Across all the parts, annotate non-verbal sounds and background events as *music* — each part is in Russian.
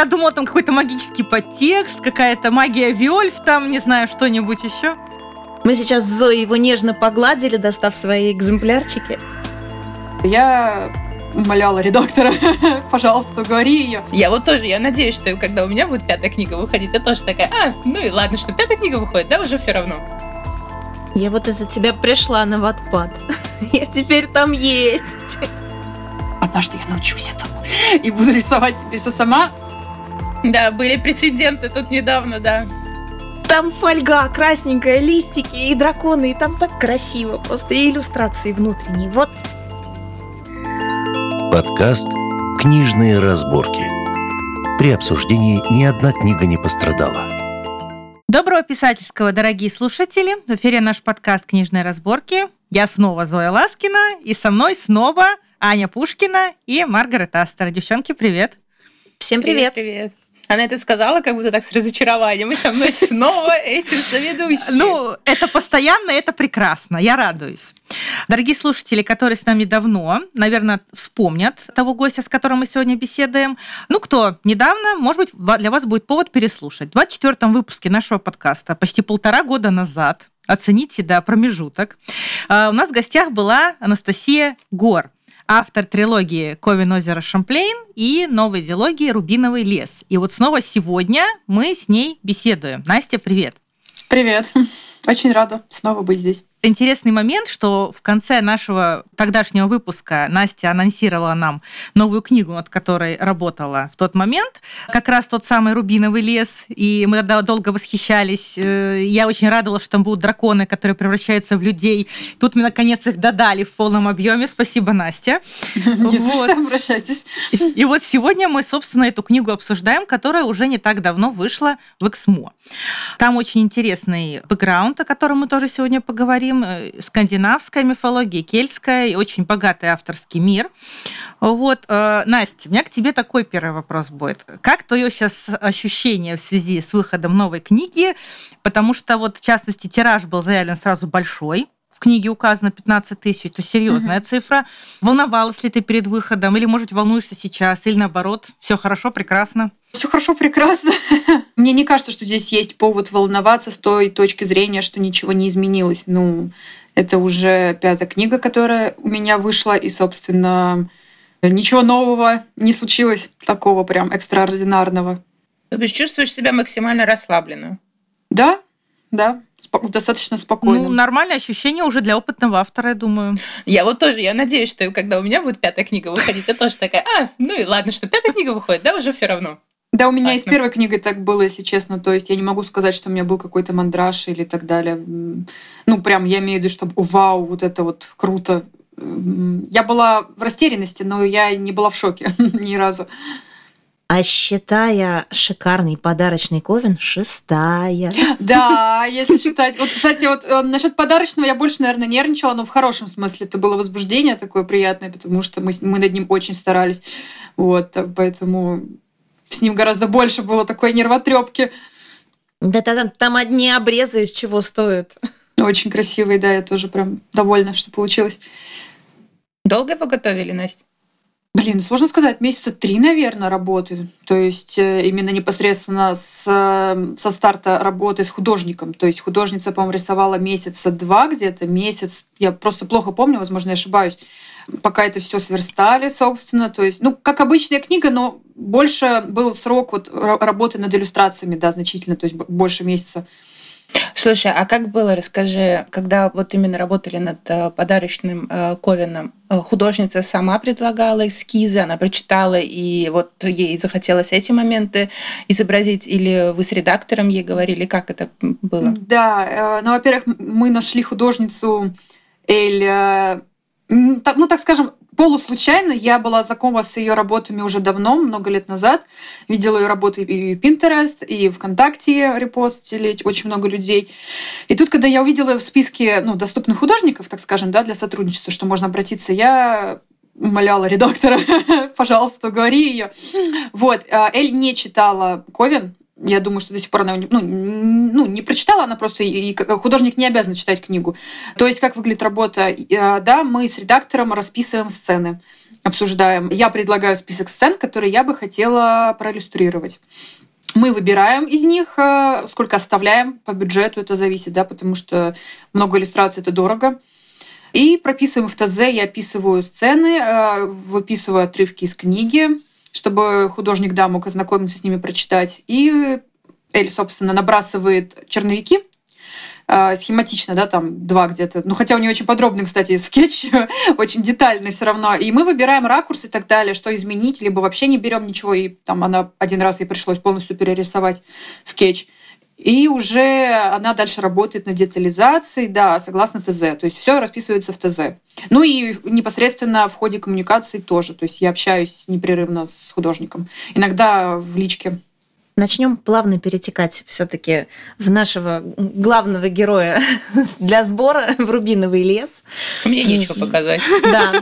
Я думала, там какой-то магический подтекст, какая-то магия Виольф, там, не знаю, что-нибудь еще. Мы сейчас с Зоей его нежно погладили, достав свои экземплярчики. Я умоляла редактора, *laughs* пожалуйста, говори ее. Я вот тоже, я надеюсь, что когда у меня будет пятая книга выходить, я тоже такая, а, ну и ладно, что пятая книга выходит, да, уже все равно. Я вот из-за тебя пришла на Ватпад. *laughs* Я теперь там есть. Однажды я научусь этому и буду рисовать себе все сама. *laughs* Да, были прецеденты тут недавно, да. Там фольга красненькая, листики и драконы, и там так красиво просто, и иллюстрации внутренние. Вот. Подкаст «Книжные разборки». При обсуждении ни одна книга не пострадала. Доброго писательского, дорогие слушатели! В эфире наш подкаст «Книжные разборки». Я снова Зоя Ласкина, и со мной снова Аня Пушкина и Маргарет Астер. Девчонки, привет! Всем привет! Привет! Она это сказала как будто так с разочарованием. И со мной снова этим соведущим. Ну, это постоянно, это прекрасно. Я радуюсь. Дорогие слушатели, которые с нами давно, наверное, вспомнят того гостя, с которым мы сегодня беседуем. Ну, кто недавно, может быть, для вас будет повод переслушать. В 24-м выпуске нашего подкаста, почти полтора года назад, оцените, да, промежуток, а, у нас в гостях была Анастасия Гор автор трилогии «Ковен озеро Шамплейн» и новой диалогии «Рубиновый лес». И вот снова сегодня мы с ней беседуем. Настя, привет! Привет! Очень рада снова быть здесь интересный момент, что в конце нашего тогдашнего выпуска Настя анонсировала нам новую книгу, над которой работала в тот момент. Как раз тот самый «Рубиновый лес». И мы тогда долго восхищались. Э, я очень радовалась, что там будут драконы, которые превращаются в людей. Тут мы, наконец, их додали в полном объеме. Спасибо, Настя. *laughs* Не что, обращайтесь. И вот сегодня мы, собственно, эту книгу обсуждаем, которая уже не так давно вышла в «Эксмо». Там очень интересный бэкграунд, о котором мы тоже сегодня поговорим говорим, э, скандинавская мифология, кельтская и очень богатый авторский мир. Вот, э, Настя, у меня к тебе такой первый вопрос будет. Как твое сейчас ощущение в связи с выходом новой книги? Потому что вот, в частности, тираж был заявлен сразу большой, в книге указано 15 тысяч, это серьезная угу. цифра. Волновалась ли ты перед выходом, или, может, волнуешься сейчас, или наоборот, все хорошо, прекрасно? Все хорошо, прекрасно. *laughs* Мне не кажется, что здесь есть повод волноваться с той точки зрения, что ничего не изменилось. Ну, это уже пятая книга, которая у меня вышла, и, собственно, ничего нового не случилось, такого прям экстраординарного. То есть чувствуешь себя максимально расслабленно? Да, да достаточно спокойно. Ну, нормальное ощущение уже для опытного автора, я думаю. Я вот тоже, я надеюсь, что когда у меня будет пятая книга выходить, я тоже такая, а, ну и ладно, что пятая книга выходит, да, уже все равно. Да, у меня и с первой книгой так было, если честно. То есть я не могу сказать, что у меня был какой-то мандраж или так далее. Ну, прям я имею в виду, что вау, вот это вот круто. Я была в растерянности, но я не была в шоке *laughs* ни разу. А считая шикарный подарочный ковен, шестая. *laughs* Да, если считать. Вот, кстати, вот э, насчет подарочного я больше, наверное, нервничала, но в хорошем смысле. Это было возбуждение такое приятное, потому что мы, мы над ним очень старались. Вот, поэтому с ним гораздо больше было такой нервотрепки. Да там, там одни обрезы из чего стоят. Очень красивый, да, я тоже прям довольна, что получилось. Долго его готовили, Настя? Блин, сложно сказать, месяца три, наверное, работы. То есть э, именно непосредственно с, со старта работы с художником. То есть художница, по-моему, рисовала месяца два где-то, месяц. Я просто плохо помню, возможно, я ошибаюсь пока это все сверстали, собственно. То есть, ну, как обычная книга, но больше был срок вот работы над иллюстрациями, да, значительно, то есть больше месяца. Слушай, а как было, расскажи, когда вот именно работали над э, подарочным э, Ковином, э, художница сама предлагала эскизы, она прочитала, и вот ей захотелось эти моменты изобразить, или вы с редактором ей говорили, как это было? Да, ну, во-первых, мы нашли художницу Эль ну, так скажем, полуслучайно. Я была знакома с ее работами уже давно, много лет назад. Видела ее работы и в Pinterest, и ВКонтакте репостили очень много людей. И тут, когда я увидела в списке ну, доступных художников, так скажем, да, для сотрудничества, что можно обратиться, я умоляла редактора, *laughs* пожалуйста, говори ее. Вот, а, Эль не читала Ковен, я думаю, что до сих пор она ну, ну, не прочитала, она просто и художник не обязан читать книгу. То есть, как выглядит работа? Да, мы с редактором расписываем сцены. обсуждаем. Я предлагаю список сцен, которые я бы хотела проиллюстрировать. Мы выбираем из них, э, сколько оставляем по бюджету, это зависит, да, потому что много иллюстраций это дорого. И прописываем в ТЗ, я описываю сцены, э, выписываю отрывки из книги, чтобы художник, да, мог ознакомиться с ними, прочитать. И Эль, собственно, набрасывает черновики, э, схематично, да, там два где-то. Ну, хотя у нее очень подробный, кстати, скетч, *laughs* очень детальный все равно. И мы выбираем ракурс и так далее, что изменить, либо вообще не берем ничего, и там она один раз ей пришлось полностью перерисовать скетч. И уже она дальше работает над детализацией, да, согласно ТЗ. То есть все расписывается в ТЗ. Ну и непосредственно в ходе коммуникации тоже. То есть я общаюсь непрерывно с художником. Иногда в личке. Начнем плавно перетекать все-таки в нашего главного героя *laughs* для сбора *laughs* в Рубиновый лес. Мне нечего показать. *laughs* Да.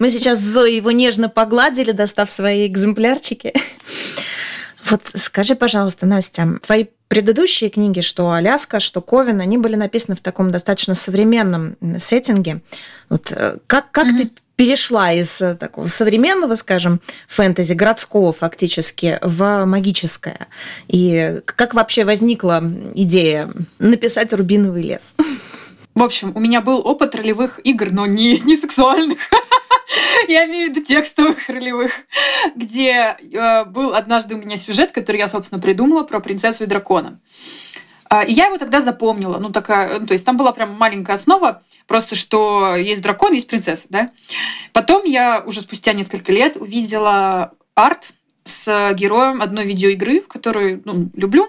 Мы сейчас с Зоей его нежно погладили, достав свои экземплярчики. Вот скажи, пожалуйста, Настя, твои предыдущие книги, что Аляска, что Ковен, они были написаны в таком достаточно современном сеттинге. Вот э, как, как mm-hmm. ты перешла из э, такого современного, скажем, фэнтези, городского фактически, в магическое? И как вообще возникла идея написать «Рубиновый лес»? В общем, у меня был опыт ролевых игр, но не, не сексуальных. *laughs* *laughs* Я имею в виду текстовых ролевых, где э, был однажды у меня сюжет, который я, собственно, придумала про принцессу и дракона. Э, и я его тогда запомнила. Ну, такая, ну, то есть там была прям маленькая основа, просто что есть дракон, есть принцесса, да. Потом я уже спустя несколько лет увидела арт с героем одной видеоигры, которую ну, люблю.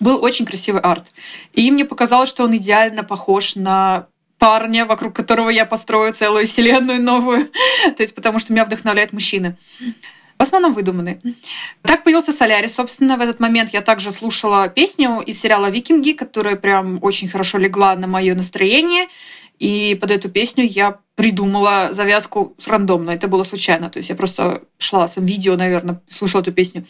Был очень красивый арт. И мне показалось, что он идеально похож на парня, вокруг которого я построю целую вселенную новую. *laughs* То есть потому что меня вдохновляют мужчины. В основном выдуманные. Так появился Солярис. Собственно, в этот момент я также слушала песню из сериала «Викинги», которая прям очень хорошо легла на мое настроение. И под эту песню я придумала завязку рандомно. Это было случайно. То есть я просто шла с видео, наверное, слушала эту песню.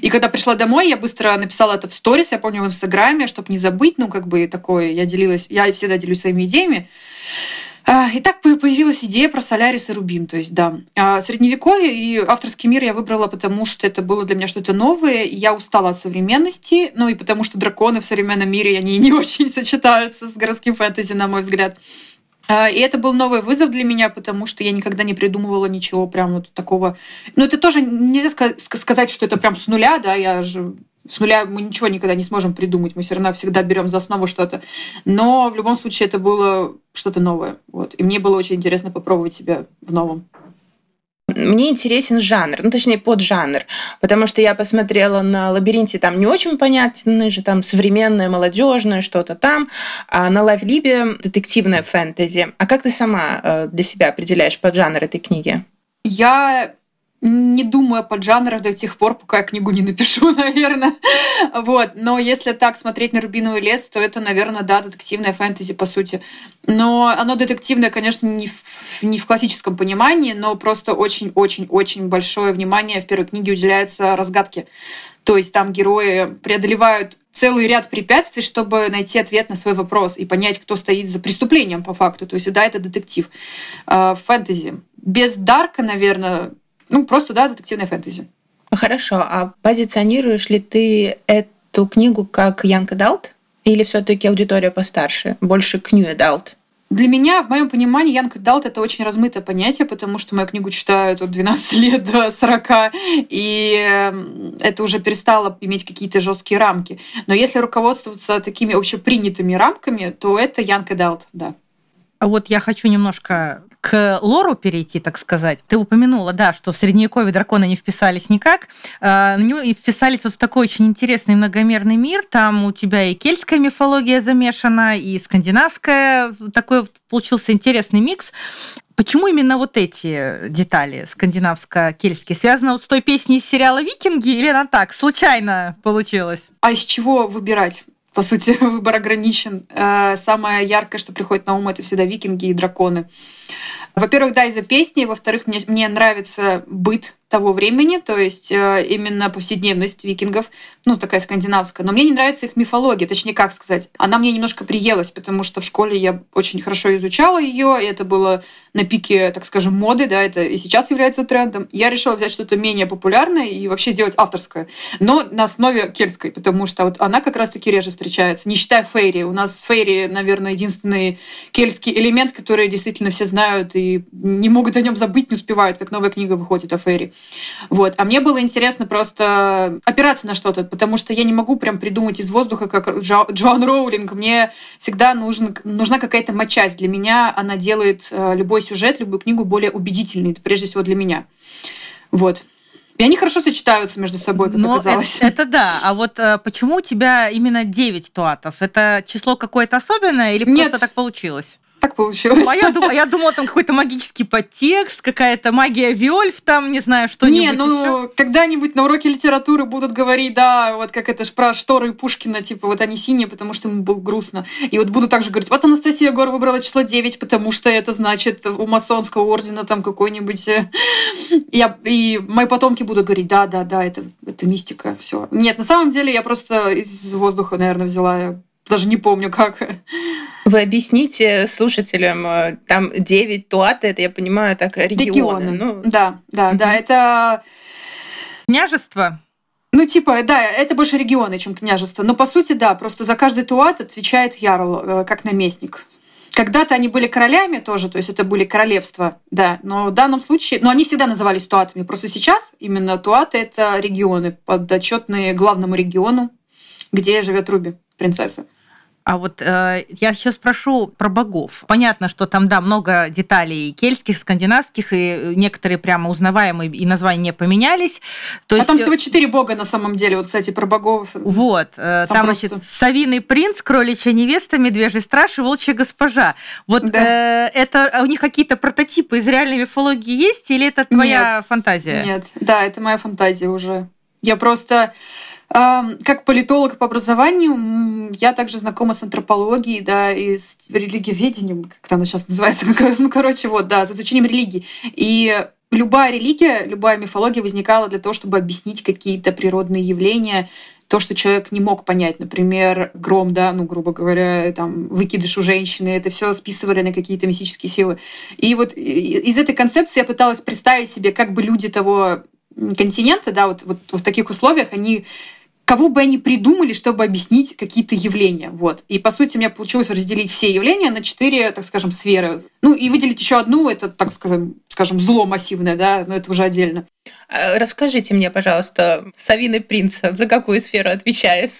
И когда пришла домой, я быстро написала это в сторис, я помню, в Инстаграме, чтобы не забыть, ну, как бы такое, я делилась, я всегда делюсь своими идеями. А, и так появилась идея про Солярис и Рубин. То есть, да, а, средневековье и авторский мир я выбрала, потому что это было для меня что-то новое. Я устала от современности, ну и потому что драконы в современном мире, они не *laughs* очень сочетаются с городским фэнтези, на мой взгляд. А, и это был новый вызов для меня, потому что я никогда не придумывала ничего прям вот такого. Но это тоже нельзя сказать, что это прям с нуля, да, я же с нуля мы ничего никогда не сможем придумать, мы все равно всегда берем за основу что-то. Но в любом случае это было что-то новое. Вот. И мне было очень интересно попробовать себя в новом. Мне интересен жанр, ну точнее поджанр, потому что я посмотрела на лабиринте, там не очень понятно же, там современное, молодежное, что-то там, а на Лайвлибе детективное фэнтези. А как ты сама э, для себя определяешь поджанр этой книги? Я не думаю о поджанрах до тех пор, пока я книгу не напишу, *laughs* наверное. вот. Но если так смотреть на «Рубиновый лес», то это, наверное, да, детективное фэнтези, по сути. Но оно детективное, конечно, не в, не в классическом понимании, но просто очень-очень-очень большое внимание в первой книге уделяется разгадке. То есть там герои преодолевают целый ряд препятствий, чтобы найти ответ на свой вопрос и понять, кто стоит за преступлением по факту. То есть, да, это детектив. А, фэнтези. Без Дарка, наверное, ну, просто, да, детективная фэнтези. Хорошо. А позиционируешь ли ты эту книгу как Young Adult? Или все таки аудитория постарше, больше к New Adult? Для меня, в моем понимании, Young Adult — это очень размытое понятие, потому что мою книгу читают от 12 *laughs* лет до 40, и эм, это уже перестало иметь какие-то жесткие рамки. Но если руководствоваться такими общепринятыми рамками, то это Young Adult, да. А вот я хочу немножко к лору перейти, так сказать. Ты упомянула, да, что в Средневековье драконы не вписались никак. А, на вписались вот в такой очень интересный многомерный мир. Там у тебя и кельтская мифология замешана, и скандинавская. Такой получился интересный микс. Почему именно вот эти детали скандинавско-кельтские? Связано вот с той песней из сериала «Викинги» или она так, случайно получилось? А из чего выбирать? По сути, *laughs* выбор ограничен. Э, самое яркое, что приходит на ум, это всегда викинги и драконы. Во-первых, да, из-за песни. Во-вторых, мне, мне нравится быт того времени, то есть э, именно повседневность викингов, ну, такая скандинавская. Но мне не нравится их мифология, точнее, как сказать. Она мне немножко приелась, потому что в школе я очень хорошо изучала ее, и это было на пике, так скажем, моды, да, это и сейчас является трендом. Я решила взять что-то менее популярное и вообще сделать авторское, но на основе кельтской, потому что вот она как раз-таки реже встречается, не считая фейри. У нас фейри, наверное, единственный кельтский элемент, который действительно все знают и не могут о нем забыть, не успевают, как новая книга выходит о фейри. Вот. А мне было интересно просто опираться на что-то, потому что я не могу прям придумать из воздуха, как Джо, Джоан Роулинг. Мне всегда нужен, нужна какая-то мочась. Для меня она делает э, любой сюжет, любую книгу более убедительной, прежде всего для меня. Вот. И они хорошо сочетаются между собой, как Но оказалось. Это, это да. А вот э, почему у тебя именно 9 туатов? Это число какое-то особенное или Нет. просто так получилось? Так получилось. А я, думала, я думала, там какой-то магический подтекст, какая-то магия Виольф, там, не знаю, что-нибудь Не, ну, еще. когда-нибудь на уроке литературы будут говорить, да, вот как это ж про шторы Пушкина, типа, вот они синие, потому что ему было грустно. И вот буду также говорить, вот Анастасия Гор выбрала число 9, потому что это значит у масонского ордена там какой-нибудь... Э, я, и мои потомки будут говорить, да, да, да, это, это мистика, все. Нет, на самом деле я просто из воздуха, наверное, взяла даже не помню как. Вы объясните слушателям, э, там 9 туаты, это, я понимаю, так регионы. регионы. Ну... Да, да, mm-hmm. да, это... Княжество? Ну, типа, да, это больше регионы, чем княжество. Но, по сути, да, просто за каждый туат отвечает ярл, э, как наместник. Когда-то они были королями тоже, то есть это были королевства, да, но в данном случае, но они всегда назывались туатами. Просто сейчас именно туаты — это регионы, подотчетные главному региону, где живет Руби, принцесса. А вот э, я сейчас спрошу про богов. Понятно, что там, да, много деталей кельтских, скандинавских, и некоторые прямо узнаваемые, и названия не поменялись. То а есть... там всего четыре бога на самом деле, вот, кстати, про богов. Вот, э, там, там просто... значит, Савиный принц, кроличья невеста, медвежий страж и волчья госпожа. Вот да. э, это а у них какие-то прототипы из реальной мифологии есть, или это твоя Нет. фантазия? Нет, да, это моя фантазия уже. Я просто как политолог по образованию, я также знакома с антропологией, да, и с религиоведением, как она сейчас называется, ну, короче, вот, да, с изучением религии. И любая религия, любая мифология возникала для того, чтобы объяснить какие-то природные явления, то, что человек не мог понять, например, гром, да, ну, грубо говоря, там, выкидыш у женщины, это все списывали на какие-то мистические силы. И вот из этой концепции я пыталась представить себе, как бы люди того континента, да, вот, вот в таких условиях, они кого бы они придумали, чтобы объяснить какие-то явления. Вот. И, по сути, у меня получилось разделить все явления на четыре, так скажем, сферы. Ну, и выделить еще одну, это, так скажем, скажем зло массивное, да, но это уже отдельно. А, расскажите мне, пожалуйста, Савиный принц за какую сферу отвечает?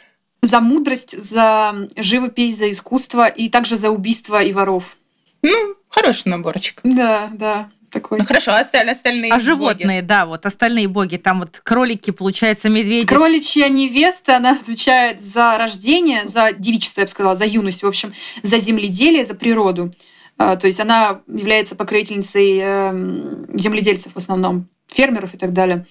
За мудрость, за живопись, за искусство и также за убийство и воров. Ну, хороший наборчик. Да, да такой. Ну хорошо, а остальные, остальные А боги? животные, да, вот остальные боги, там вот кролики, получается, медведи. Кроличья невеста, она отвечает за рождение, за девичество, я бы сказала, за юность, в общем, за земледелие, за природу. А, то есть она является покровительницей эм, земледельцев в основном, фермеров и так далее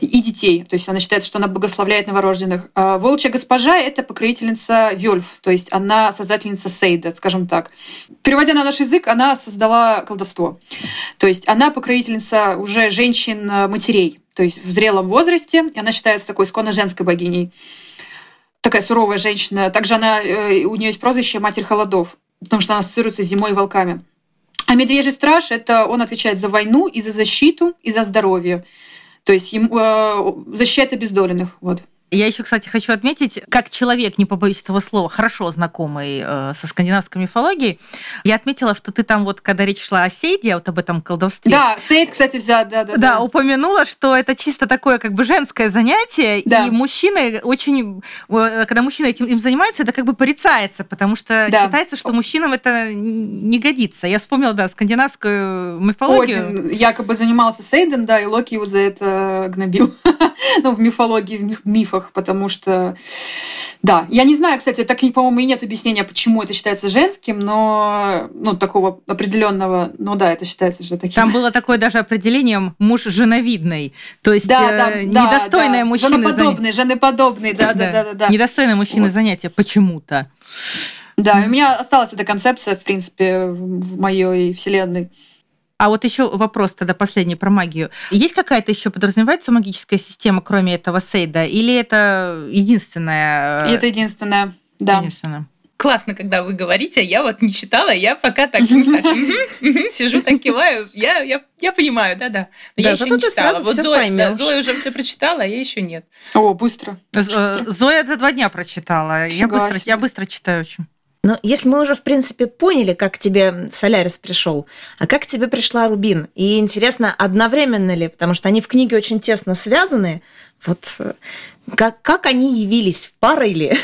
и детей. То есть она считает, что она благословляет новорожденных. А волчья госпожа — это покровительница Вельф, то есть она создательница Сейда, скажем так. Переводя на наш язык, она создала колдовство. То есть она покровительница уже женщин-матерей, то есть в зрелом возрасте, и она считается такой исконно женской богиней. Такая суровая женщина. Также она, э, у нее есть прозвище «Матерь холодов», потому что она ассоциируется с зимой и волками. А медвежий страж — это он отвечает за войну и за защиту, и за здоровье. То есть ему, э, защищает обездоленных. Вот. Я еще, кстати, хочу отметить, как человек, не побоюсь этого слова, хорошо знакомый э, со скандинавской мифологией, я отметила, что ты там вот, когда речь шла о Сейде, вот об этом колдовстве. Да, Сейд, кстати, взят, да, да. Да, да. упомянула, что это чисто такое как бы женское занятие, да. и мужчины очень, э, когда мужчина этим им занимается, это как бы порицается, потому что да. считается, что мужчинам это не годится. Я вспомнила, да, скандинавскую мифологию. Один якобы занимался Сейдом, да, и Локи его за это гнобил. *laughs* ну, в мифологии, в мифах мотивах, потому что да, я не знаю, кстати, так, по-моему, и нет объяснения, почему это считается женским, но, ну, такого определенного, ну да, это считается же таким. Там было такое даже определение муж женовидный, то есть да, да, э, недостойное да, мужчины... Женоподобный, женоподобный, да, да, да, да. да, Недостойное мужчины вот. занятие почему-то. Да, у меня осталась эта концепция, в принципе, в моей вселенной. А вот еще вопрос тогда последний про магию. Есть какая-то еще подразумевается магическая система, кроме этого Сейда, или это единственная? И это единственная, да. Единственная классно, когда вы говорите, а я вот не читала, я пока так, *laughs* сижу, так киваю, я, я, я понимаю, да-да. Но я еще не читала. Вот Зоя, Зоя уже все прочитала, а я еще нет. О, быстро. Э, Зоя за два дня прочитала. Я быстро, я быстро читаю очень. Но если мы уже, в принципе, поняли, как тебе Солярис пришел, а как тебе пришла Рубин? И интересно, одновременно ли, потому что они в книге очень тесно связаны, вот э, как, как они явились, в парой ли?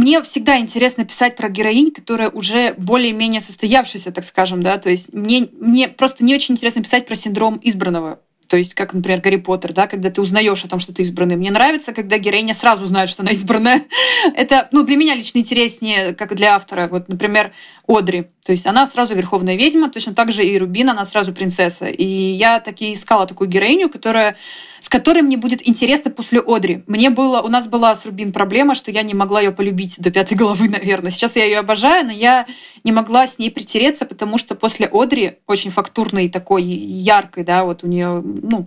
мне всегда интересно писать про героинь, которая уже более-менее состоявшаяся, так скажем, да, то есть мне, мне просто не очень интересно писать про синдром избранного, то есть, как, например, Гарри Поттер, да, когда ты узнаешь о том, что ты избранный. Мне нравится, когда героиня сразу знает, что она избранная. *laughs* Это, ну, для меня лично интереснее, как для автора. Вот, например, Одри. То есть она сразу верховная ведьма, точно так же и Рубин, она сразу принцесса. И я таки искала такую героиню, которая с которой мне будет интересно после Одри. Мне было, у нас была с Рубин проблема, что я не могла ее полюбить до пятой головы, *laughs* наверное. Сейчас я ее обожаю, но я не могла с ней притереться, потому что после Одри, очень фактурной такой, яркой, да, вот у нее, ну,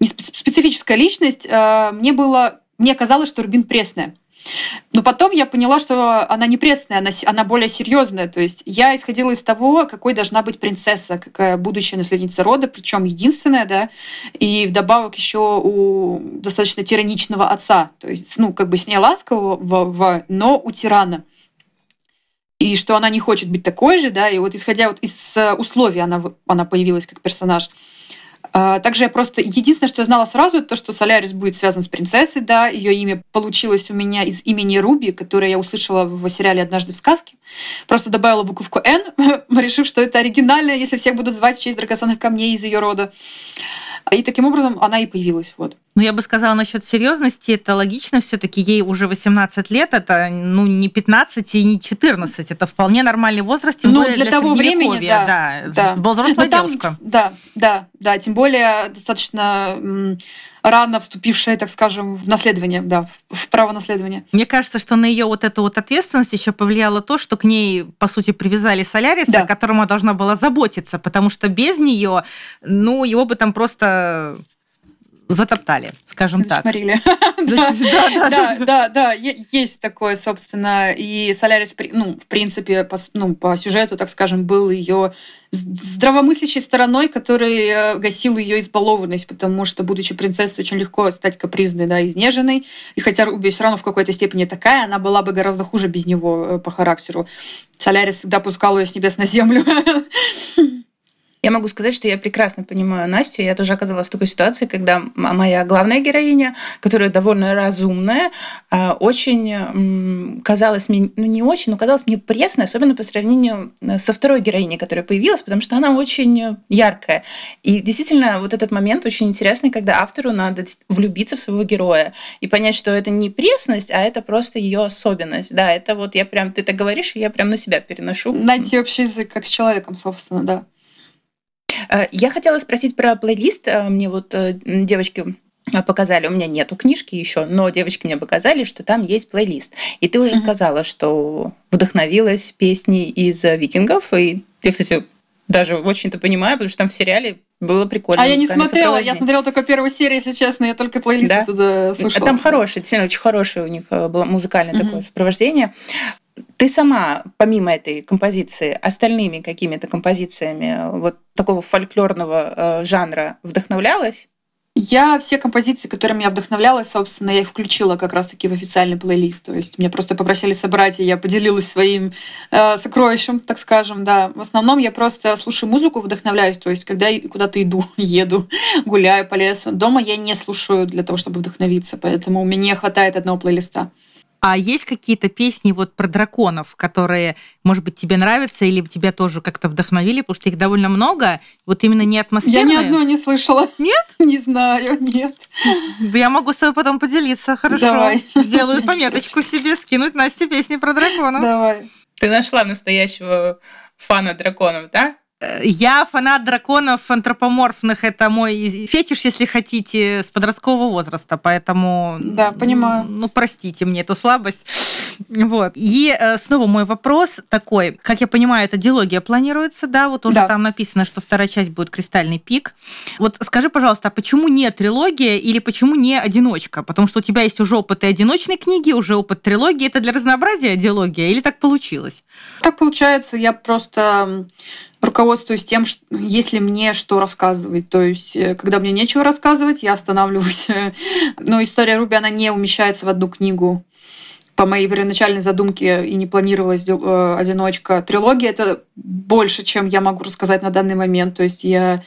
не специфическая личность, а, мне было, мне казалось, что Рубин пресная. Но потом я поняла, что она не пресная, она, она более серьезная. То есть я исходила из того, какой должна быть принцесса, какая будущая наследница рода, причем единственная, да, и вдобавок еще у достаточно тираничного отца. То есть, ну, как бы с ней ласкового, но у тирана и что она не хочет быть такой же, да, и вот исходя вот из условий она, она появилась как персонаж. А, также я просто... Единственное, что я знала сразу, это то, что Солярис будет связан с принцессой, да. Ее имя получилось у меня из имени Руби, которое я услышала в сериале «Однажды в сказке». Просто добавила буковку «Н», *laughs* решив, что это оригинально, если всех будут звать в честь драгоценных камней из ее рода. И таким образом она и появилась. Вот. Ну, я бы сказала насчет серьезности, это логично все-таки. Ей уже 18 лет, это ну не 15 и не 14, это вполне нормальный возраст, тем ну, более для, для того времени, да, да, да. взрослая там, девушка. Да, да, да, тем более достаточно рано вступившая, так скажем, в наследование, да, в право наследования. Мне кажется, что на ее вот эту вот ответственность еще повлияло то, что к ней, по сути, привязали Соляриса, да. которому она должна была заботиться, потому что без нее, ну, его бы там просто затоптали, скажем так. *laughs* Да, да, да, есть такое, собственно. И Солярис, ну, в принципе, по, ну, по сюжету, так скажем, был ее здравомыслящей стороной, который э, гасил ее избалованность, потому что, будучи принцессой, очень легко стать капризной, да, изнеженной. И хотя Руби все равно в какой-то степени такая, она была бы гораздо хуже без него э, по характеру. Солярис всегда пускал ее с небес на землю. *laughs* Я могу сказать, что я прекрасно понимаю Настю. Я тоже оказалась в такой ситуации, когда моя главная героиня, которая довольно разумная, а, очень казалась мне, ну не очень, но казалась мне пресной, особенно по сравнению э, со второй героиней, которая появилась, потому что она очень яркая. И действительно, вот этот момент очень интересный, когда автору надо влюбиться в своего героя и понять, что это не пресность, а это просто ее особенность. Да, это вот я прям, ты так говоришь, и я прям на себя переношу. Найти общий язык, как с человеком, собственно, да. Э, я хотела спросить про плейлист. Э, мне вот э, девочки показали, у меня нету книжки еще, но девочки мне показали, что там есть плейлист. И ты уже mm-hmm. сказала, что вдохновилась песней из викингов, и я, кстати, даже очень-то понимаю, потому что там в сериале было прикольно. А я не смотрела, я смотрела только первую серию, если честно, я только плейлист да? туда слушала. Там хороший, действительно, очень хорошее у них было музыкальное mm-hmm. такое сопровождение. Ты сама, помимо этой композиции, остальными какими-то композициями вот такого фольклорного э, жанра вдохновлялась? Я все композиции, которыми я вдохновлялась, собственно, я их включила как раз-таки в официальный плейлист. То есть меня просто попросили собрать, и я поделилась своим э, сокровищем, так скажем, да. В основном я просто слушаю музыку, вдохновляюсь. То есть когда я куда-то иду, *laughs* еду, гуляю по лесу. Дома я не слушаю для того, чтобы вдохновиться, поэтому у меня не хватает одного плейлиста. А есть какие-то песни вот про драконов, которые, может быть, тебе нравятся или тебя тоже как-то вдохновили, потому что их довольно много, вот именно не атмосферные? Я ни одной не слышала. Нет? *laughs* Не знаю, нет. Я могу с тобой потом поделиться, хорошо. Давай. Сделаю пометочку себе, скинуть Насте песни про драконов. Давай. Ты нашла настоящего фана драконов, да? Я фанат драконов антропоморфных. Это мой фетиш, если хотите, с подросткового возраста. Поэтому... Да, понимаю. Ну, простите мне эту слабость. Вот. И э, снова мой вопрос такой. Как я понимаю, это диалогия планируется, да? Вот уже Да. там написано, что вторая часть будет «Кристальный пик». Вот скажи, пожалуйста, а почему не трилогия или почему не одиночка? Потому что у тебя есть уже опыт и одиночной книги, уже опыт трилогии. Это для разнообразия диалогия или так получилось? Так получается, я просто руководствуюсь тем, что если мне что рассказывать. То есть, э, когда мне нечего рассказывать, я останавливаюсь. *laughs* Но история Руби, она не умещается в одну книгу. По моей первоначальной задумке и не планировалась э, одиночка. Трилогия — это больше, чем я могу рассказать на данный момент. То есть я...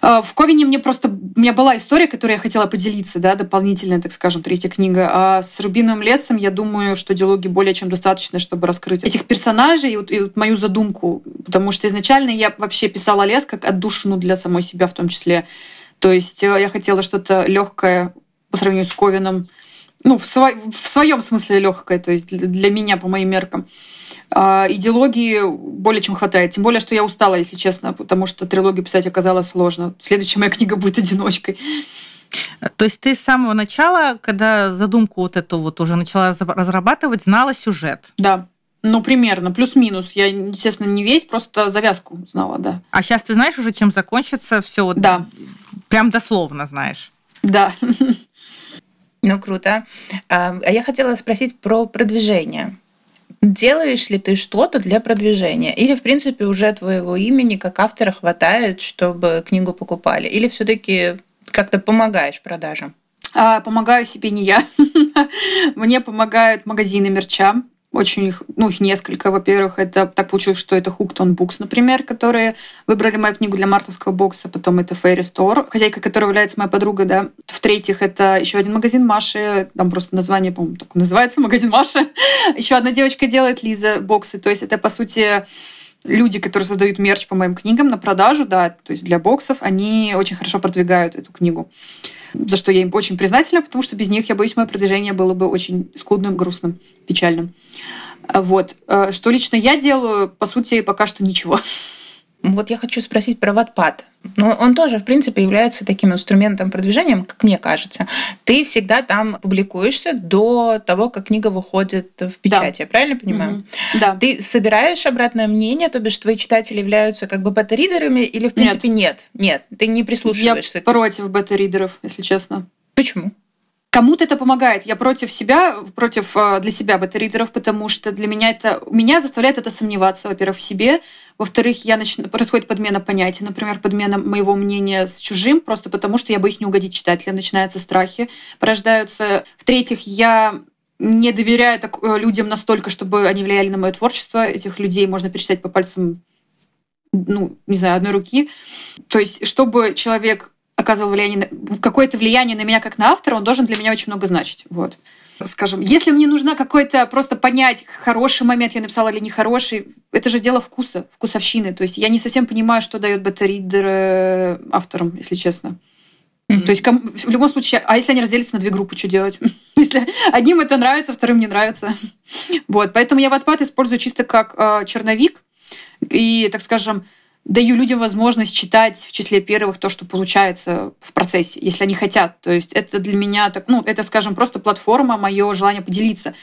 э, В Ковине мне просто... У меня была история, которой я хотела поделиться, да, дополнительная, так скажем, третья книга. А с «Рубиновым лесом» я думаю, что диалоги более чем достаточно, чтобы раскрыть этих персонажей и вот, и вот мою задумку. Потому что изначально я вообще писала лес как отдушину для самой себя в том числе. То есть э, я хотела что-то легкое по сравнению с Ковином. Ну, в, сво- в своем смысле легкое, то есть для, меня, по моим меркам. А, идеологии более чем хватает. Тем более, что я устала, если честно, потому что трилогию писать оказалось сложно. Следующая моя книга будет одиночкой. То есть ты с самого начала, когда задумку вот эту вот уже начала разрабатывать, знала сюжет. Да. Ну, примерно, плюс-минус. Я, естественно, не весь, просто завязку знала, да. А сейчас ты знаешь уже, чем закончится все вот Да. прям дословно знаешь. Да. Ну, круто. А а я хотела спросить про продвижение. Делаешь ли ты что-то для продвижения? Или, в принципе, уже твоего имени как автора хватает, чтобы книгу покупали? Или все-таки как-то помогаешь продажам? А, помогаю себе не я. *laughs* Мне помогают магазины мерча. Очень их, ну, их несколько. Во-первых, это так получилось, что это Hooked on Books, например, которые выбрали мою книгу для мартовского бокса. Потом это Fairy Store, хозяйка которой является моя подруга, да. В-третьих, это еще один магазин Маши. Там просто название, по-моему, так называется магазин Маши. *laughs* Еще одна девочка делает Лиза боксы. То есть это, по сути, люди, которые создают мерч по моим книгам на продажу, да, то есть для боксов, они очень хорошо продвигают эту книгу. За что я им очень признательна, потому что без них, я боюсь, мое продвижение было бы очень скудным, грустным, печальным. Вот. Э, Что лично я делаю, по сути, пока что ничего. *laughs* Вот я хочу спросить про Wattpad. Ну, он тоже, в принципе, является таким инструментом продвижения, как мне кажется. Ты всегда там публикуешься до того, как книга выходит в печать. Я правильно понимаю? Мгм. Да. Ты собираешь обратное мнение, то бишь твои читатели являются как бы бета-ридерами или, в принципе, нет? Нет, ты не Я прислушиваешься. к- против бета-ридеров, если честно. Почему? Кому-то это помогает. Я против себя, против э, для себя бета-ридеров, потому что для меня это... Меня заставляет это сомневаться, во-первых, в себе. Во-вторых, я начну, происходит подмена понятий. Например, подмена моего мнения с чужим, просто потому что я боюсь не угодить читателям. Начинаются страхи, порождаются. В-третьих, я не доверяю так, э, людям настолько, чтобы они влияли на мое творчество. Этих людей можно перечислять по пальцам, ну, не знаю, одной руки. То есть, чтобы человек оказывал влияние, какое-то влияние на меня как на автора, он должен для меня очень много значить. Вот. Скажем, если мне нужна какой-то просто понять, хороший момент я написала или нехороший, это же дело вкуса, вкусовщины. То есть я не совсем понимаю, что дает бета-ридер э, авторам, если честно. Мгм. То есть в любом случае, а если они разделятся на две группы, что делать? *laughs* Если одним это нравится, вторым не нравится. *laughs* Вот, поэтому я Wattpad использую чисто как э, черновик и, так скажем, даю людям возможность читать в числе первых то, что получается в процессе, если они хотят. То есть это для меня, так, ну, это, скажем, просто платформа, мое желание поделиться.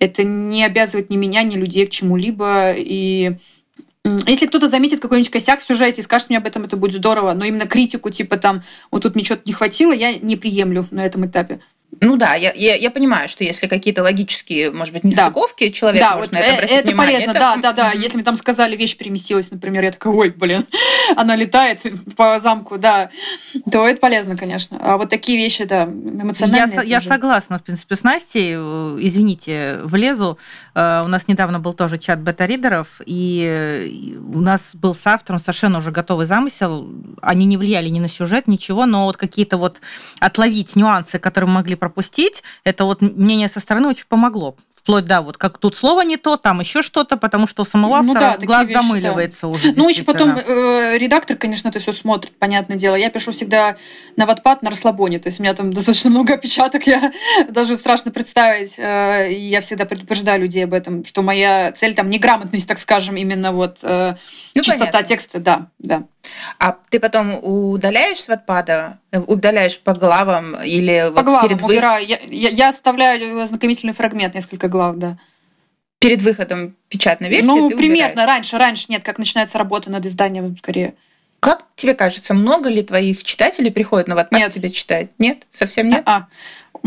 Это не обязывает ни меня, ни людей к чему-либо. И если кто-то заметит какой-нибудь косяк в сюжете и скажет мне об этом, это будет здорово. Но именно критику, типа там, вот тут мне что-то не хватило, я не приемлю на этом этапе. Ну да, я, я, я понимаю, что если какие-то логические, может быть, Да. нестыковки, человек да, может вот на это э, обратить это внимание. полезно, Это- да, да, да. Мгм. Если мне там сказали, вещь переместилась, например, я такая, ой, блин, *laughs* она летает по замку, да, то это полезно, конечно. А вот такие вещи, да, Я, эмоциональные. это я уже- согласна, в принципе, с Настей. Э, Извините, влезу. Э, У нас недавно был тоже чат бета-ридеров, и у нас был с автором совершенно уже готовый замысел. Они не влияли ни на сюжет, ничего, но вот какие-то вот отловить нюансы, которые мы могли пропустить, это вот мнение со стороны очень помогло. Вплоть, да, вот как тут слово не то, там еще что-то, потому что у самого Ну автора да, такие глаз вещи, да. замыливается уже. Ну, еще потом э, редактор, конечно, это все смотрит, понятное дело. Я пишу всегда на ватпад на расслабоне, то есть у меня там *laughs* достаточно много опечаток, я *laughs* даже страшно представить. э, я всегда предупреждаю людей об этом, что моя цель там неграмотность, так скажем, именно вот э, Ну, чистота понятно. текста, да, да. А ты потом удаляешь с э, удаляешь по главам или По вот главам перед вы- убираю. Я, я, я оставляю ознакомительный фрагмент, несколько глав, да. перед выходом печатной версии Ну, примерно. убираешь. Раньше, раньше нет, как начинается работа над изданием, скорее. Как тебе кажется, много ли твоих читателей приходят на Wattpad Нет. тебя читать? Нет? Совсем нет? А,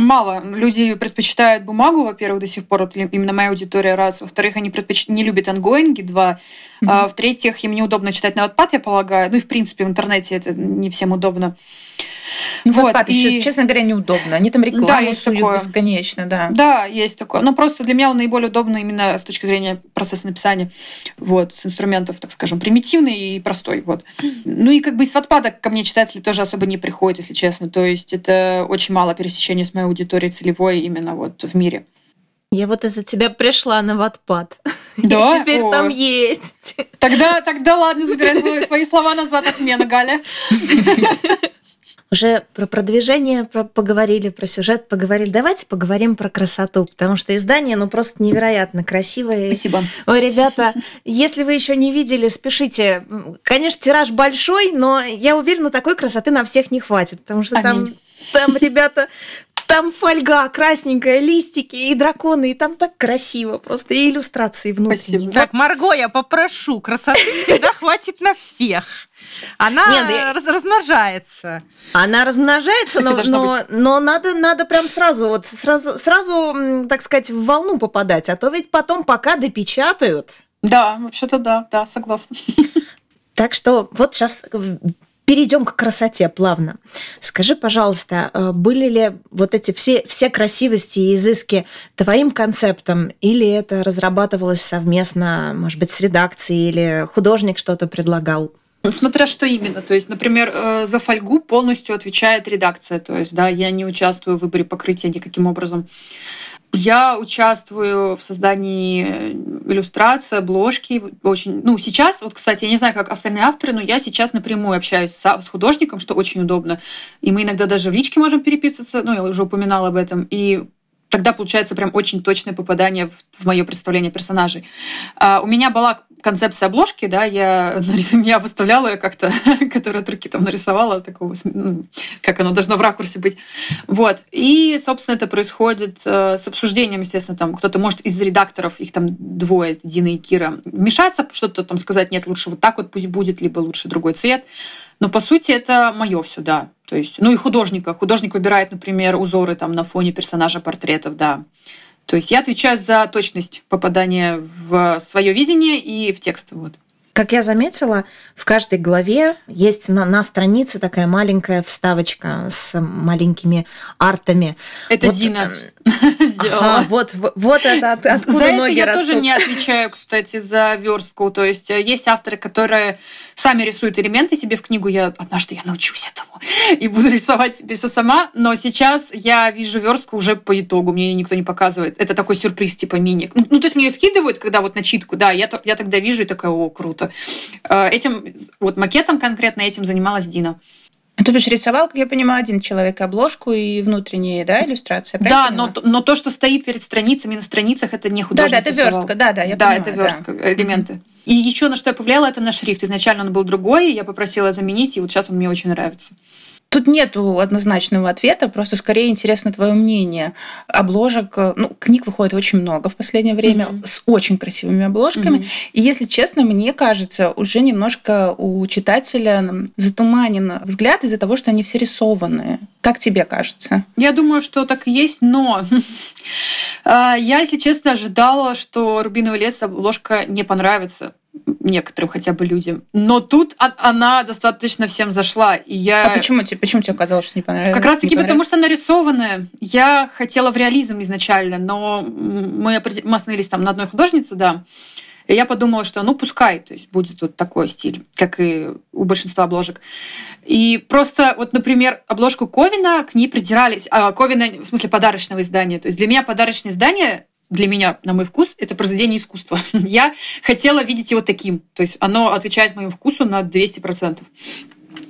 мало. Люди предпочитают бумагу, во-первых, до сих пор, вот именно моя аудитория, раз. Во-вторых, они предпоч... не любят ангоинги, два. А, в-третьих, им неудобно читать на Wattpad, я полагаю. Ну и, в принципе, в интернете это не всем удобно. Ну, Вот, Wattpad еще, и- честно говоря, неудобно. Они там рекламу Да, есть суют такое. бесконечно, да. Да, есть такое. Но просто для меня он наиболее удобный именно с точки зрения процесса написания. Вот, с инструментов, так скажем, примитивный и простой. Вот. Ну и как бы из Wattpad ко мне читатели тоже особо не приходят, если честно. То есть это очень мало пересечения с моей аудиторией целевой именно вот в мире. Я вот из-за тебя пришла на Ватпад. *laughs* Да? Теперь О. там есть. Тогда, тогда ладно, забирай свои- слова назад, отмена, Галя. *laughs* Уже про продвижение про- поговорили, про сюжет поговорили. Давайте поговорим про красоту, потому что издание, ну, просто невероятно красивое. Спасибо. Ой, ребята, если вы еще не видели, спешите. Конечно, тираж большой, но я уверена, такой красоты на всех не хватит, потому что там, Аминь. там, ребята, там фольга красненькая, листики и драконы, и там так красиво просто, и иллюстрации внутренние. Спасибо. Так, Марго, я попрошу, красоты всегда *laughs* хватит на всех. Она Нет, я- раз- размножается. Она размножается, но, но, но надо, надо прям сразу, вот сразу, сразу, так сказать, в волну попадать, а то ведь потом пока допечатают. Да, вообще-то да, да, согласна. Так что вот сейчас перейдем к красоте плавно. Скажи, пожалуйста, э, были ли вот эти все, все красивости и изыски твоим концептом, или это разрабатывалось совместно, может быть, с редакцией, или художник что-то предлагал? Смотря что именно. То есть, например, э, за фольгу полностью отвечает редакция. То есть, да, я не участвую в выборе покрытия никаким образом. Я участвую в создании э, иллюстрации, обложки. Очень, ну, сейчас, вот, кстати, я не знаю, как остальные авторы, но я сейчас напрямую общаюсь с, с художником, что очень удобно. И мы иногда даже в личке можем переписываться, ну, я уже упоминала об этом. И тогда получается прям очень точное попадание в, в мое представление персонажей. А, у меня была концепция обложки, да, я, *laughs* нарис- *laughs* я выставляла ее как-то, *laughs* которую от руки там нарисовала, такого, ну, как оно должно в ракурсе быть. Вот. И, собственно, это происходит э, с обсуждением, естественно, там кто-то может из редакторов, их там двое, Дина и Кира, вмешаться, что-то там сказать, нет, лучше вот так вот пусть будет, либо лучше другой цвет. Но, по сути, это мое все, да. То есть, ну и художника. Художник выбирает, например, узоры там на фоне персонажа портретов, да. То есть я отвечаю за точность попадания в свое видение и в текст. Вот. Как я заметила, в каждой главе есть на, на странице такая маленькая вставочка с маленькими артами. Это Вот, Дина *laughs* Ага, сделала. вот, вот это от- откуда за это ноги я растут. тоже не отвечаю, кстати, за верстку. То есть э, есть авторы, которые сами рисуют элементы себе в книгу. Я однажды я научусь этому и буду рисовать себе все сама. Но сейчас я вижу верстку уже по итогу. Мне ее никто не показывает. Это такой сюрприз типа мини. Ну, то есть мне ее скидывают, когда вот начитку. Да, я, я тогда вижу и такая, о, круто. Э, Этим, вот макетом конкретно этим занималась Дина. Ну, То бишь рисовал, как я понимаю, один человек обложку и внутренние, да, иллюстрации. Да, но, но то, что стоит перед страницами на страницах, это не Да, художник да, это рисовал. верстка, да, да, я да, понимаю, это верстка, элементы. И еще на что я повлияла, это на шрифт. Изначально он был другой, я попросила заменить, и вот сейчас он мне очень нравится. Тут нету однозначного ответа, просто скорее интересно твое мнение. Обложек, э, ну, книг выходит очень много в последнее время Мгм. с очень красивыми обложками. Мгм. И если честно, мне кажется, уже немножко у читателя затуманен взгляд из-за того, что они все рисованные. Как тебе кажется? Я думаю, что так и есть, но *laughs* а, я, если честно, ожидала, что «Рубиновый лес» обложка не понравится некоторым хотя бы людям. Но тут а- она достаточно всем зашла. И я... А почему тебе, почему тебе казалось, что не понравилось? Как раз таки потому, что она рисованная. Я хотела в реализм изначально, но мы, мы остановились там на одной художнице, да. И я подумала, что ну пускай, то есть будет вот такой стиль, как и у большинства обложек. И просто вот, например, обложку Ковина к ней придирались. А, Ковина, в смысле, подарочного издания. То есть для меня подарочное издание для меня, на мой вкус, это произведение искусства. *laughs* Я хотела видеть его таким. То есть оно отвечает моему вкусу на 200%.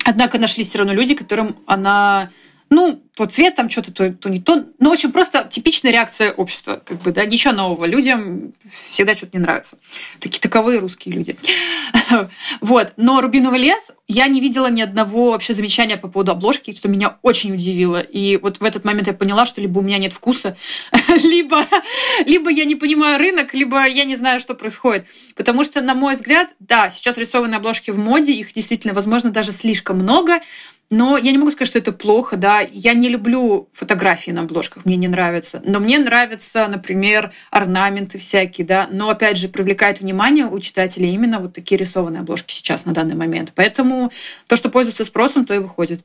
Однако нашлись все равно люди, которым она ну, то цвет там что-то, то, то не то. Ну, в общем, просто типичная реакция общества, как бы, да, ничего нового. Людям всегда что-то не нравится. Такие таковые русские люди. *laughs* вот. Но «Рубиновый лес» я не видела ни одного вообще замечания по поводу обложки, что меня очень удивило. И вот в этот момент я поняла, что либо у меня нет вкуса, *laughs* либо, либо я не понимаю рынок, либо я не знаю, что происходит. Потому что, на мой взгляд, да, сейчас рисованные обложки в моде, их действительно, возможно, даже слишком много, но я не могу сказать, что это плохо, да. Я не люблю фотографии на обложках, мне не нравится. Но мне нравятся, например, орнаменты всякие, да. Но, опять же, привлекает внимание у читателей именно вот такие рисованные обложки сейчас на данный момент. Поэтому то, что пользуется спросом, то и выходит.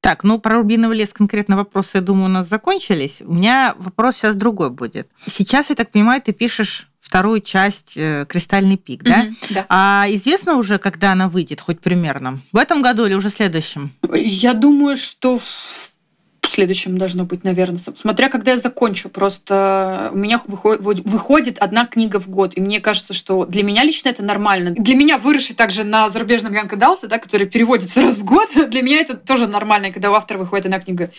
Так, ну про рубиновый лес конкретно вопросы, я думаю, у нас закончились. У меня вопрос сейчас другой будет. Сейчас, я так понимаю, ты пишешь вторую часть э, «Кристальный пик», да? Мгм, да. А известно уже, когда она выйдет, хоть примерно? В этом году или уже в следующем? Я думаю, что в следующем должно быть, наверное, смотря когда я закончу. Просто у меня выходит, выходит одна книга в год, и мне кажется, что для меня лично это нормально. Для меня выросший также на зарубежном Янка Далса, да, который переводится раз в год, *laughs* для меня это тоже нормально, когда у автора выходит одна книга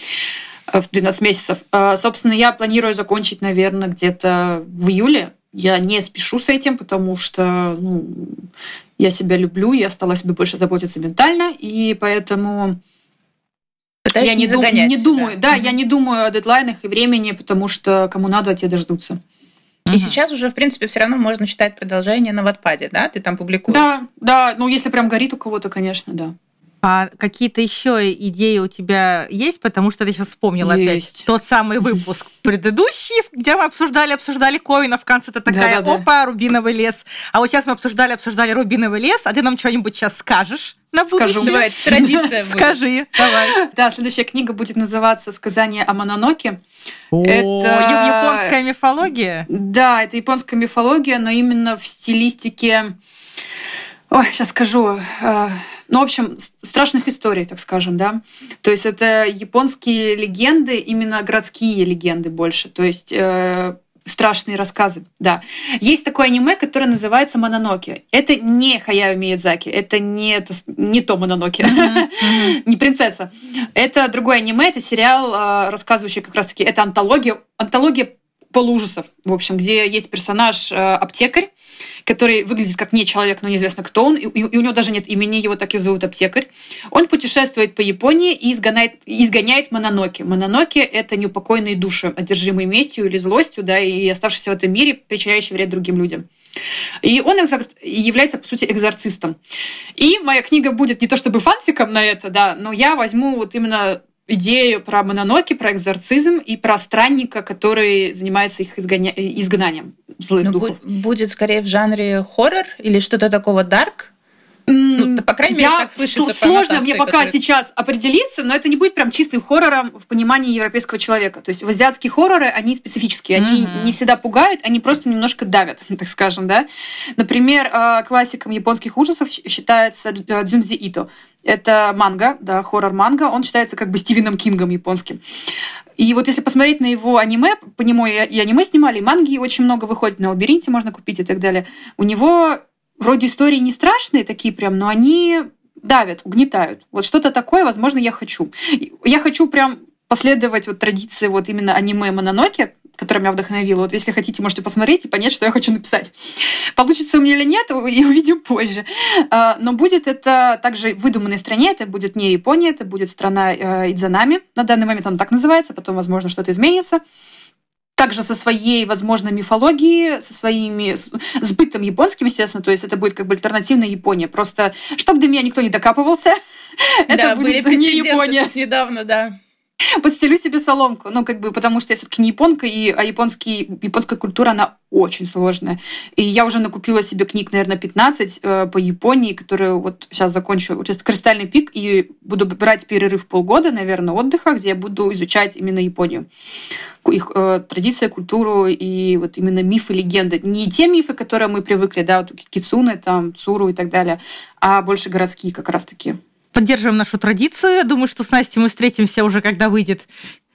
э, в 12 месяцев. А, Собственно, я планирую закончить, наверное, где-то в июле. Я не спешу с этим, потому что ну, я себя люблю, я стала себе больше заботиться ментально, и поэтому Пытаешься я не, дум- загонять не себя. думаю, да, Мгм. я не думаю о дедлайнах и времени, потому что кому надо, те дождутся. И сейчас уже, в принципе, все равно можно читать продолжение на Ватпаде, да? Ты там публикуешь. Да, да, ну если прям горит у кого-то, конечно, да. А какие-то еще идеи у тебя есть? Потому что ты сейчас вспомнила опять Есть. тот самый выпуск *laughs* предыдущий, где мы обсуждали, обсуждали Ковина. В конце ты такая, Да-да-да. опа, рубиновый лес. А вот сейчас мы обсуждали, обсуждали рубиновый лес, а ты нам что-нибудь сейчас скажешь на Скажу. Давай, традиция будет. Скажи, давай. Да, следующая книга будет называться «Сказание о Мононоке». О, Это- японская мифология. Да, это японская мифология, но именно в стилистике... Ой, сейчас скажу. Ну, в общем, страшных историй, так скажем, да. То есть это японские легенды, именно городские легенды больше. То есть э, страшные рассказы, да. Есть такое аниме, которое называется «Мононоке». Это не Хаяо Миядзаки, это не то, не то «Мононоке», *laughs* не принцесса. Это другое аниме, это сериал, э, рассказывающий как раз-таки, это антология, антология полуужасов, в общем, где есть персонаж э, аптекарь, который выглядит как не человек, но неизвестно кто он, и, и у него даже нет имени, его так и зовут аптекарь. Он путешествует по Японии и изгоняет, изгоняет мононоки. Мононоки — это неупокоенные души, одержимые местью или злостью, да, и оставшиеся в этом мире, причиняющие вред другим людям. И он экзор- является, по сути, экзорцистом. И моя книга будет не то чтобы фанфиком на это, да, но я возьму вот именно идею про мононоки, про экзорцизм и про странника, который занимается их изгоня- изгнанием злых Ну, духов. бу- будет скорее в жанре хоррор или что-то такого дарк. Ну, по крайней мере, я так слышится сложно мне пока которая- сейчас определиться, но это не будет прям чистым хоррором в понимании европейского человека. То есть азиатские хорроры, они специфические, они Мгм. не всегда пугают, они просто немножко давят, *laughs* так скажем, да. Например, э, классиком японских ужасов считается э, Дзюнзи Ито. Это манга, да, хоррор-манга. Он считается как бы Стивеном Кингом японским. И вот если посмотреть на его аниме, по нему и аниме снимали, и манги очень много выходит, на лабиринте можно купить и так далее. У него вроде истории не страшные такие прям, но они давят, угнетают. Вот что-то такое, возможно, я хочу. Я хочу прям последовать вот традиции вот именно аниме Мононоки, которая меня вдохновила. Вот если хотите, можете посмотреть и понять, что я хочу написать. Получится у меня или нет, и увидим позже. А, Но будет это также в выдуманной стране. Это будет не Япония, это будет страна э, Идзанами. На данный момент она так называется, потом, возможно, что-то изменится. Также со своей, возможно, мифологией, со своими с с бытом японским, естественно, то есть это будет как бы альтернативная Япония. Просто, чтобы до меня никто не докапывался, *laughs* это были будет не Япония. недавно, да. *laughs* Подстелю себе соломку. Ну, как бы, потому что я все-таки не японка, и, а японский, японская культура, она очень сложная. И я уже накупила себе книг, наверное, 15 э, по Японии, которые вот сейчас закончу. Вот сейчас «Кристальный пик», и буду брать перерыв полгода, наверное, отдыха, где я буду изучать именно Японию. Их э, традиция, культуру и вот именно мифы, легенды. Не те мифы, которые мы привыкли, да, вот кицуны, там, цуру и так далее, а больше городские как раз-таки. Поддерживаем нашу традицию. Я думаю, что с Настей мы встретимся уже, когда выйдет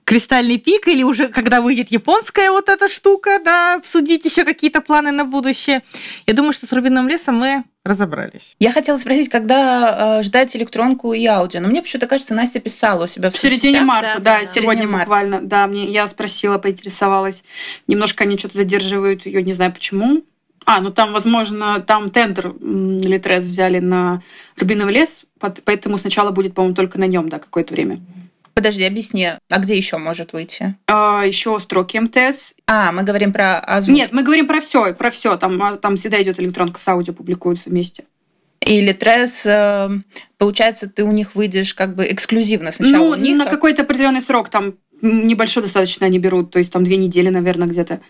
Кристальный пик или уже когда выйдет японская вот эта штука, да, обсудить еще какие-то планы на будущее. Я думаю, что с Рубиновым лесом мы разобрались. Я хотела спросить, когда э, ждать электронку и аудио. Но мне почему-то кажется, Настя писала у себя в, В середине марта, да, да, да. сегодня марта. буквально. Да, мне я спросила, поинтересовалась. Немножко они что-то задерживают ее, не знаю почему. А, ну там, возможно, там тендер Литрес взяли на Рубиновый лес, поэтому сначала будет, по-моему, только на нем, да, какое-то время. Подожди, объясни, а где еще может выйти? А, еще строки МТС. А, мы говорим про озвучку. Нет, мы говорим про все, про все. Там, а, там всегда идет электронка с аудио, публикуются вместе. Или тресс, э, получается, ты у них выйдешь как бы эксклюзивно сначала ну, них. на а- какой-то определенный срок, там небольшой достаточно они берут, то есть там две недели, наверное, где-то.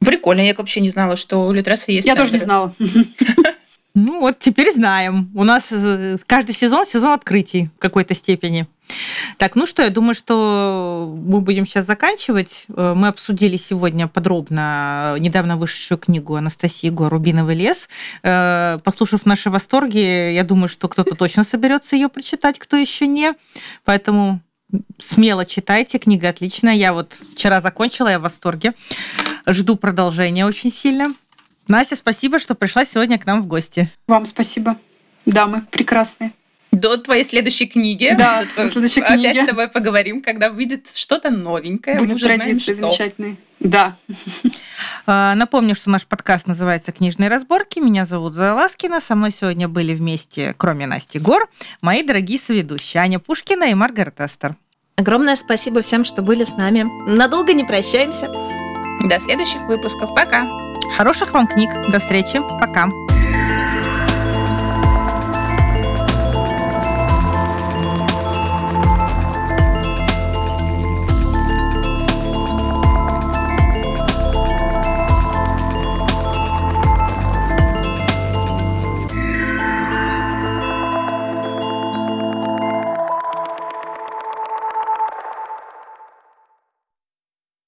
Прикольно, я вообще не знала, что у Литреса есть Я тоже не тендеры. знала. *laughs* Ну вот теперь знаем. У нас э, каждый сезон сезон открытий в какой-то степени. Так, ну что, я думаю, что мы будем сейчас заканчивать. Э, Мы обсудили сегодня подробно недавно вышедшую книгу Анастасии Го «Рубиновый лес». Э, Послушав наши восторги, я думаю, что кто-то точно соберется ее прочитать, кто еще не. Поэтому смело читайте, книга отличная. Я вот вчера закончила, я в восторге. Жду продолжения очень сильно. Настя, спасибо, что пришла сегодня к нам в гости. Вам спасибо. Дамы, прекрасные. До твоей следующей книги. Да, До следующей Опять книги. с тобой поговорим, когда выйдет что-то новенькое. Будет что. замечательные. Да. *laughs* А, Напомню, что наш подкаст называется «Книжные разборки». Меня зовут Зоя Ласкина. Со мной сегодня были вместе, кроме Насти Гор, мои дорогие соведущие Аня Пушкина и Маргарет Эстер. Огромное спасибо всем, что были с нами. Надолго не прощаемся. До следующих выпусков. Пока. Хороших вам книг. До встречи. Пока.